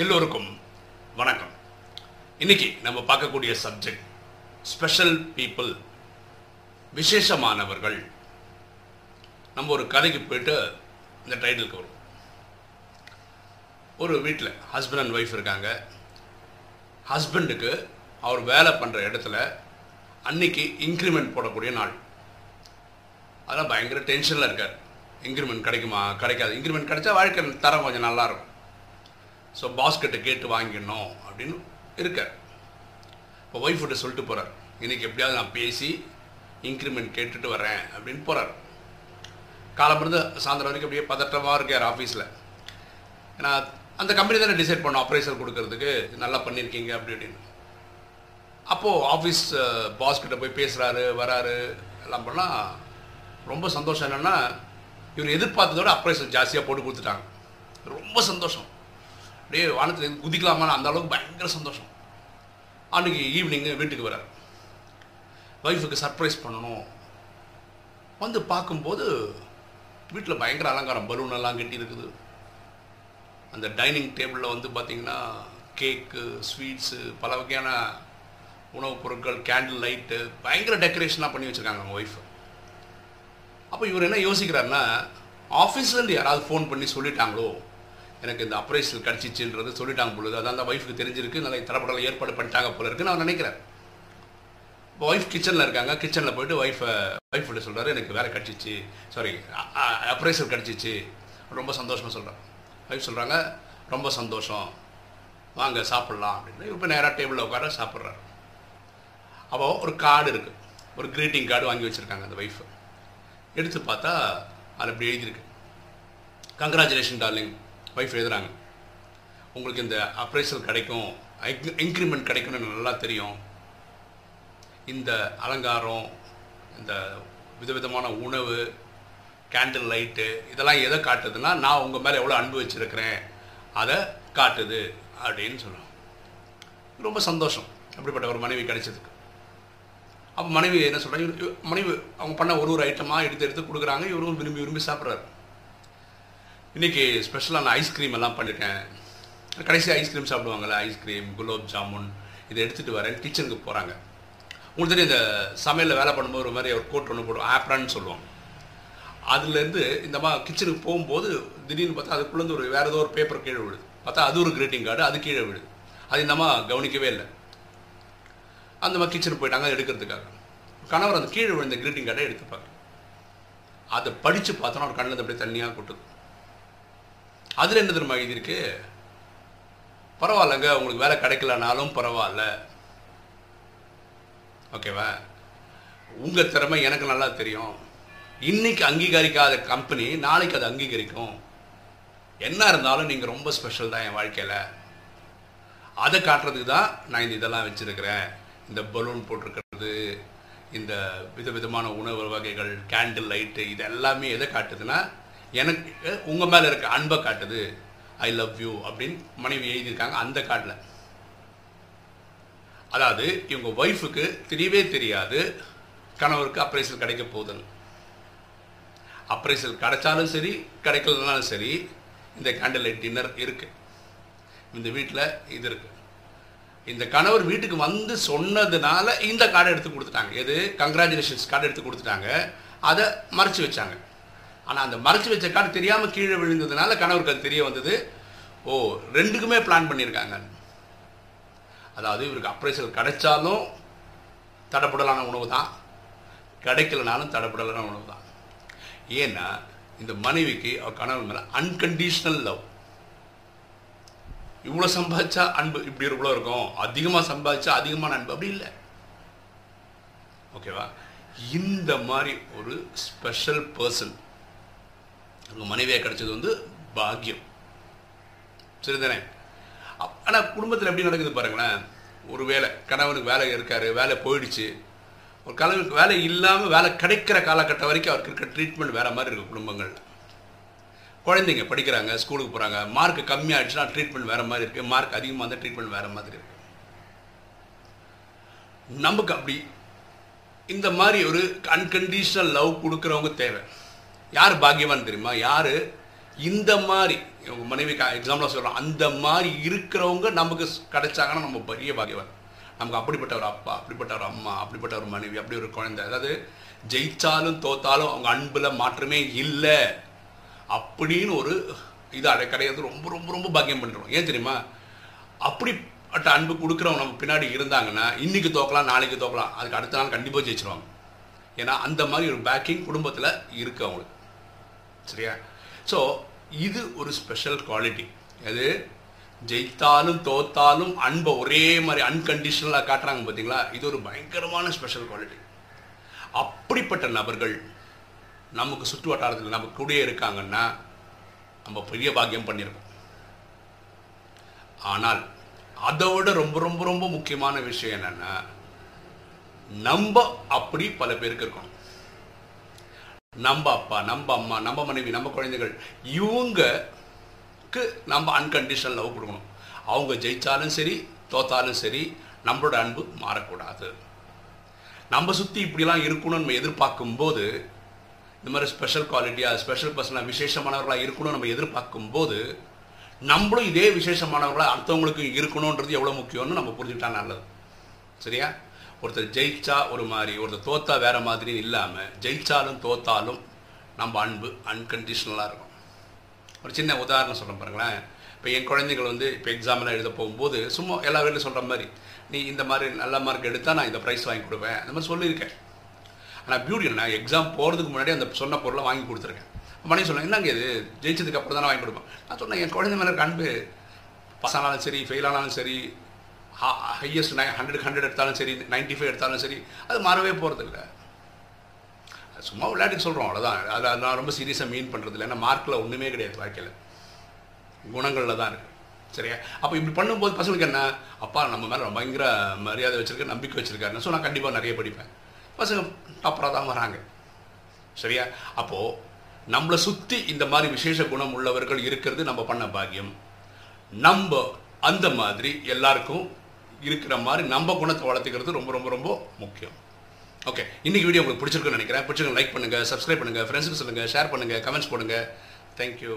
எல்லோருக்கும் வணக்கம். இன்னைக்கு நம்ம பார்க்கக்கூடிய சப்ஜெக்ட் ஸ்பெஷல் பீப்புள் விசேஷமானவர்கள். நம்ம ஒரு கதைக்கு போயிட்டு இந்த டைட்டிலுக்கு வரும் ஒரு வீட்டில் ஹஸ்பண்ட் அண்ட் ஒய்ஃப் இருக்காங்க. ஹஸ்பண்டுக்கு அவர் வேலை பண்ணுற இடத்துல அன்னைக்கு இன்க்ரிமெண்ட் போடக்கூடிய நாள். அதெல்லாம் பயங்கர டென்ஷனில் இருக்கார். இன்க்ரிமெண்ட் கிடைக்குமா? கிடைக்காது. இன்க்ரிமெண்ட் கிடைச்சா வாழ்க்கை தரம் கொஞ்சம் நல்லாயிருக்கும் ஸோ பாஸ்கெட்டை கேட்டு வாங்கிடணும் அப்படின்னு இருக்கார். இப்போ ஒய்ஃப்கிட்ட சொல்லிட்டு போகிறார் இன்னைக்கு எப்படியாவது நான் பேசி இன்க்ரிமெண்ட் கேட்டுட்டு வரேன் அப்படின்னு போகிறார் காலமிருந்து சாயந்தரம் வரைக்கும் அப்படியே பதட்டமாக இருக்கார் ஆஃபீஸில் ஏன்னா அந்த கம்பெனி தானே டிசைட் பண்ணோம் அப்ரைசல் கொடுக்கறதுக்கு நல்லா பண்ணியிருக்கீங்க அப்படி அப்படின்னு அப்போது ஆஃபீஸ் பாஸ் கிட்ட போய் பேசுகிறாரு வராரு எல்லாம் பண்ணால் ரொம்ப சந்தோஷம் என்னென்னா இவர் எதிர்பார்த்ததோட அப்ரைசல் ஜாஸ்தியாக போட்டு கொடுத்துட்டாங்க. ரொம்ப சந்தோஷம். அப்படியே வானத்தில் குதிக்கலாமான்னு அந்த அளவுக்கு பயங்கர சந்தோஷம். அன்றைக்கி ஈவினிங்கு வீட்டுக்கு வரார். ஒய்ஃபுக்கு சர்ப்ரைஸ் பண்ணணும். வந்து பார்க்கும்போது வீட்டில் பயங்கர அலங்காரம் பலூன் எல்லாம் கட்டி இருக்குது. அந்த டைனிங் டேபிளில் வந்து பார்த்திங்கன்னா கேக்கு ஸ்வீட்ஸு பல வகையான உணவுப் பொருட்கள் கேண்டில் லைட்டு பயங்கர டெக்கரேஷனாக பண்ணி வச்சுருக்காங்க அவங்க ஒய்ஃபு அப்போ இவர் என்ன யோசிக்கிறாருன்னா ஆஃபீஸ்லேருந்து யாராவது ஃபோன் பண்ணி சொல்லிட்டாங்களோ எனக்கு இந்த அப்ரைசல் கிடச்சிச்சுன்றது சொல்லிட்டாங்க பொழுது அதான் அந்த ஒய்ஃபுக்கு தெரிஞ்சிருக்கு நல்லா தரப்படலாம் ஏற்பாடு பண்ணிட்டாங்க போல இருக்குன்னு நான் நினைக்கிறேன். இப்போ ஒய்ஃப் கிச்சனில் இருக்காங்க கிச்சனில் போயிட்டு ஒய்ஃபை ஒய்ஃப் கிட்ட சொல்கிறாரு எனக்கு வேலை கிடச்சிச்சு சாரி அப்ரைசல் கிடச்சிச்சு. ரொம்ப சந்தோஷமாக சொல்கிறேன் ஒய்ஃப் சொல்கிறாங்க ரொம்ப சந்தோஷம். வாங்க சாப்பிட்லாம் அப்படின்னு. இப்போ நேராக டேபிளில் உட்கார சாப்பிட்றாரு. அப்போ ஒரு கார்டு இருக்குது ஒரு க்ரீட்டிங் கார்டு வாங்கி வச்சுருக்காங்க அந்த ஒய்ஃபு எடுத்து பார்த்தா அதில் இப்படி எழுதியிருக்கு. கங்க்ராச்சுலேஷன் டார்லிங் ஒய்ஃப் எழுதுகிறாங்க உங்களுக்கு இந்த அப்ரைசல் கிடைக்கும் இன்க்ரிமெண்ட் கிடைக்கும்னு எனக்கு நல்லா தெரியும். இந்த அலங்காரம் இந்த விதவிதமான உணவு கேண்டில் லைட்டு இதெல்லாம் எதை காட்டுதுன்னா நான் உங்கள் மேலே எவ்வளோ அன்பு வச்சுருக்கிறேன் அதை காட்டுது அப்படின்னு சொல்லுவோம் ரொம்ப சந்தோஷம். அப்படிப்பட்ட ஒரு மனைவி கிடைச்சதுக்கு. அப்போ மனைவி என்ன சொல்கிறாங்க மனைவி அவங்க பண்ண ஒரு ஒரு ஐட்டமாக எடுத்து எடுத்து கொடுக்குறாங்க. இவரும் விரும்பி விரும்பி சாப்பிட்றாரு. இன்றைக்கி ஸ்பெஷலாக நான் ஐஸ்கிரீம் எல்லாம் பண்ணிட்டேன் கடைசி ஐஸ்கிரீம் சாப்பிடுவாங்கள்ல ஐஸ்கிரீம் குலோப் ஜாமுன் இதை எடுத்துகிட்டு வரேன். கிச்சனுக்கு போகிறாங்க உங்களுக்கு தெரியும் இந்த சமையலில் வேலை பண்ணும்போது ஒரு மாதிரி ஒரு கோட் ஒன்று போடும் ஆப்ரான்னு சொல்லுவாங்க. அதுலேருந்து இந்த மாதிரி கிச்சனுக்கு போகும்போது திடீர்னு பார்த்தா அதுக்குள்ளேருந்து ஒரு வேறு ஏதோ ஒரு பேப்பர் கீழே விழுது. பார்த்தா அது ஒரு கிரீட்டிங் கார்டு அது கீழே விழுது. அது இந்த கவனிக்கவே இல்லை. அந்த மாதிரி கிச்சனுக்கு போயிட்டாங்க எடுக்கிறதுக்காக. கணவர் அந்த கீழே விழுந்த கிரீட்டிங் கார்டை எடுத்துப்பாங்க அதை படித்து பார்த்தோன்னா ஒரு கண்ணில் அப்படியே தண்ணியாக கொட்டுது. அதில் என்ன தெரியுமா எழுதியிருக்கு? பரவாயில்லங்க உங்களுக்கு வேலை கிடைக்கலனாலும் பரவாயில்ல. ஓகேவா? உங்கள் திறமை எனக்கு நல்லா தெரியும். இன்னைக்கு அங்கீகரிக்காத கம்பெனி நாளைக்கு அதை அங்கீகரிக்கும். என்ன இருந்தாலும் நீங்கள் ரொம்ப ஸ்பெஷல் தான் என் வாழ்க்கையில். அதை காட்டுறதுக்கு தான் நான் இந்த இதெல்லாம் வச்சுருக்கிறேன். இந்த பலூன் போட்டிருக்கிறது இந்த விதவிதமான உணவு வகைகள் கேண்டில் லைட்டு இது எல்லாமே எதை காட்டுதுன்னா எனக்கு உங்கள் மேலே இருக்க அன்பை காட்டுது. ஐ லவ் யூ அப்படின்னு மனைவி எழுதியிருக்காங்க அந்த கார்டில் அதாவது இவங்க ஒய்ஃபுக்கு தெரியவே தெரியாது. கணவருக்கு அப்ரைசல் கிடைக்க போகுதுன்னு. அப்ரைசல் கிடைச்சாலும் சரி கிடைக்கலனாலும் சரி இந்த கேண்டில் லைட் டின்னர் இருக்குது இந்த வீட்டில் இது இருக்குது இந்த கணவர் வீட்டுக்கு வந்து சொன்னதுனால இந்த கார்டை எடுத்து கொடுத்துட்டாங்க. எது? கங்க்ராச்சுலேஷன்ஸ் கார்டு எடுத்து கொடுத்துட்டாங்க. அதை மறைச்சி வச்சாங்க. ஆனால் அந்த மறைச்சி வச்ச கார்டு தெரியாமல் கீழே விழுந்ததுனால கணவருக்கு அது தெரிய வந்தது. ஓ ரெண்டுக்குமே பிளான் பண்ணியிருக்காங்க. அதாவது இவருக்கு அப்ரைசல் கிடைச்சாலும் தடப்படலான உணவு தான். கிடைக்கலனாலும் தடப்படலான உணவு தான். ஏன்னா இந்த மனைவிக்கு அவர் கணவர் மேலே அன்கண்டிஷ்னல் லவ் இவ்வளோ சம்பாதிச்சா அன்பு இப்படி இவ்வளோ இருக்கும். அதிகமாக சம்பாதிச்சா அதிகமான அன்பு. அப்படி இல்லை. ஓகேவா இந்த மாதிரி ஒரு ஸ்பெஷல் பர்சன் உங்கள் மனைவியாக கிடைச்சது வந்து பாக்கியம். சரிதானே? ஆனால் குடும்பத்தில் எப்படி நடக்குது பாருங்களேன். ஒரு வேலை கணவனுக்கு வேலை இருக்கார் வேலை போயிடுச்சு. ஒரு கணவனுக்கு வேலை இல்லாமல் வேலை கிடைக்கிற காலகட்டம் வரைக்கும் அவருக்கு இருக்க ட்ரீட்மெண்ட் வேறு மாதிரி இருக்குது குடும்பங்களில். குழந்தைங்க படிக்கிறாங்க ஸ்கூலுக்கு போகிறாங்க மார்க் கம்மியாகிடுச்சுன்னா ட்ரீட்மெண்ட் வேறு மாதிரி இருக்குது மார்க் அதிகமாக இருந்தால் ட்ரீட்மெண்ட் வேறு மாதிரி இருக்குது நமக்கு அப்படி இந்த மாதிரி ஒரு அன்கண்டிஷனல் லவ் கொடுக்குறவங்க தேவை. யார் பாக்கியவான் தெரியுமா? யார்? இந்த மாதிரி உங்க மனைவி எக்ஸாம்பிளாக சொல்கிறோம் அந்த மாதிரி இருக்கிறவங்க நமக்கு கிடைச்சாங்கன்னா நம்ம பெரிய பாக்கியவான். நமக்கு அப்படிப்பட்ட ஒரு அப்பா அப்படிப்பட்ட ஒரு அம்மா அப்படிப்பட்ட ஒரு மனைவி அப்படி ஒரு குழந்தை. அதாவது ஜெயித்தாலும் தோத்தாலும் அவங்க அன்பில் மாற்றமே இல்லை. அப்படின்னு ஒரு இது அடை கிடையாது ரொம்ப ரொம்ப ரொம்ப பாக்கியம் பண்ணுறோம் ஏன் தெரியுமா? அப்படிப்பட்ட அன்பு கொடுக்குறவங்க நம்ம பின்னாடி இருந்தாங்கன்னா இன்றைக்கி தோக்கலாம் நாளைக்கு தோக்கலாம் அதுக்கு அடுத்த நாள் கண்டிப்பாக ஜெயிச்சிருவாங்க. ஏன்னா அந்த மாதிரி ஒரு பேக்கிங் குடும்பத்தில் இருக்குது அவங்களுக்கு. சரியா? ஸோ இது ஒரு ஸ்பெஷல் குவாலிட்டி அது ஜெயித்தாலும் தோத்தாலும் அன்பை ஒரே மாதிரி அன்கண்டிஷனலாக காட்டுறாங்க பார்த்தீங்களா இது ஒரு பயங்கரமான ஸ்பெஷல் குவாலிட்டி அப்படிப்பட்ட நபர்கள் நமக்கு சுற்று வட்டாரத்தில் நம்ம கூடயே இருக்காங்கன்னா நம்ம பெரிய பாக்கியம் பண்ணியிருக்கோம் ஆனால் அதை விட ரொம்ப ரொம்ப ரொம்ப முக்கியமான விஷயம் என்னென்னா நம்ம அப்படி பல பேருக்கு இருக்கணும். நம்ம அப்பா நம்ம அம்மா நம்ம மனைவி நம்ம குழந்தைகள் இவங்கக்கு நம்ம அன்கண்டிஷனல் லவ் கொடுக்கணும். அவங்க ஜெயித்தாலும் சரி தோத்தாலும் சரி நம்மளோட அன்பு மாறக்கூடாது. நம்ம சுற்றி இப்படிலாம் இருக்கணும்னு நம்ம எதிர்பார்க்கும்போது இந்த மாதிரி ஸ்பெஷல் குவாலிட்டியாக ஸ்பெஷல் பர்சனாக விசேஷமானவர்களாக இருக்கணும்னு நம்ம எதிர்பார்க்கும்போது நம்மளும் இதே விசேஷமானவர்களாக அடுத்தவங்களுக்கு இருக்கணுன்றது எவ்வளோ முக்கியம்னு நம்ம புரிஞ்சுக்கிட்டா நல்லது. சரியா? ஒருத்தர் ஜெயிச்சா ஒரு மாதிரி ஒருத்தர் தோத்தா வேறு மாதிரி இல்லாமல் ஜெயிச்சாலும் தோத்தாலும் நம்ம அன்பு அன்கண்டிஷ்னலாக இருக்கும். ஒரு சின்ன உதாரணம் சொல்ல பாருங்களேன். இப்போ என் குழந்தைகள் வந்து இப்போ எக்ஸாம்லாம் எழுத போகும்போது சும்மா எல்லா வேலையும் சொல்கிற மாதிரி நீ இந்த மாதிரி நல்ல மார்க் எடுத்தால் நான் இந்த ப்ரைஸ் வாங்கி கொடுப்பேன். அந்த மாதிரி சொல்லியிருக்கேன். ஆனால் பியூட்டி நான் எக்ஸாம் போகிறதுக்கு முன்னாடி அந்த சொன்ன பொருளை வாங்கி கொடுத்துருக்கேன். மனைவி சொன்னாங்க என்னங்க இது? ஜெயிச்சதுக்கு அப்புறம் தானே வாங்கி கொடுப்பேன் நான் சொன்னேன் என் குழந்தை மேலே அன்பு பாஸ் ஆனாலும் சரி ஃபெயில் ஆனாலும் சரி ஹையஸ்ட் நை ஹண்ட்ரட் ஹண்ட்ரட் எடுத்தாலும் சரி நைன்ட்டி ஃபைவ் எடுத்தாலும் சரி அது மாறவே போகிறதில்ல சும்மா விளையாட்டுக்கு சொல்கிறோம் அவ்வளோதான் அது நான் ரொம்ப சீரியஸாக மீன் பண்ணுறது இல்லை ஏன்னா மார்க்கில் ஒன்றுமே கிடையாது வாழ்க்கையில். குணங்களில் தான் இருக்குது சரியா? அப்போ இப்படி பண்ணும்போது பசங்களுக்கு என்ன? அப்பா நம்ம மேலே பயங்கர மரியாதை வச்சுருக்க நம்பிக்கை வச்சுருக்காருன்னு. ஸோ நான் கண்டிப்பாக நிறைய படிப்பேன். பசங்க டாப்பராக தான் வராங்க. சரியா? அப்போது நம்மளை சுற்றி இந்த மாதிரி விசேஷ குணம் உள்ளவர்கள் இருக்கிறது நம்ம பண்ண பாக்கியம். நம்ம அந்த மாதிரி எல்லாருக்கும் இருக்கிற மாதிரி நம்ம குணத்தை வளர்த்துக்கிறது ரொம்ப ரொம்ப ரொம்ப முக்கியம். ஓகே இன்னைக்கு வீடியோ உங்களுக்கு பிடிச்சிருக்குன்னு நினைக்கிறேன். பிடிச்சிருக்கு லைக் பண்ணுங்கள் சப்ஸ்கிரைப் பண்ணுங்கள் ஃப்ரெண்ட்ஸுக்கு சொல்லுங்கள் ஷேர் பண்ணுங்கள் கமெண்ட்ஸ் போடுங்க. தேங்க்யூ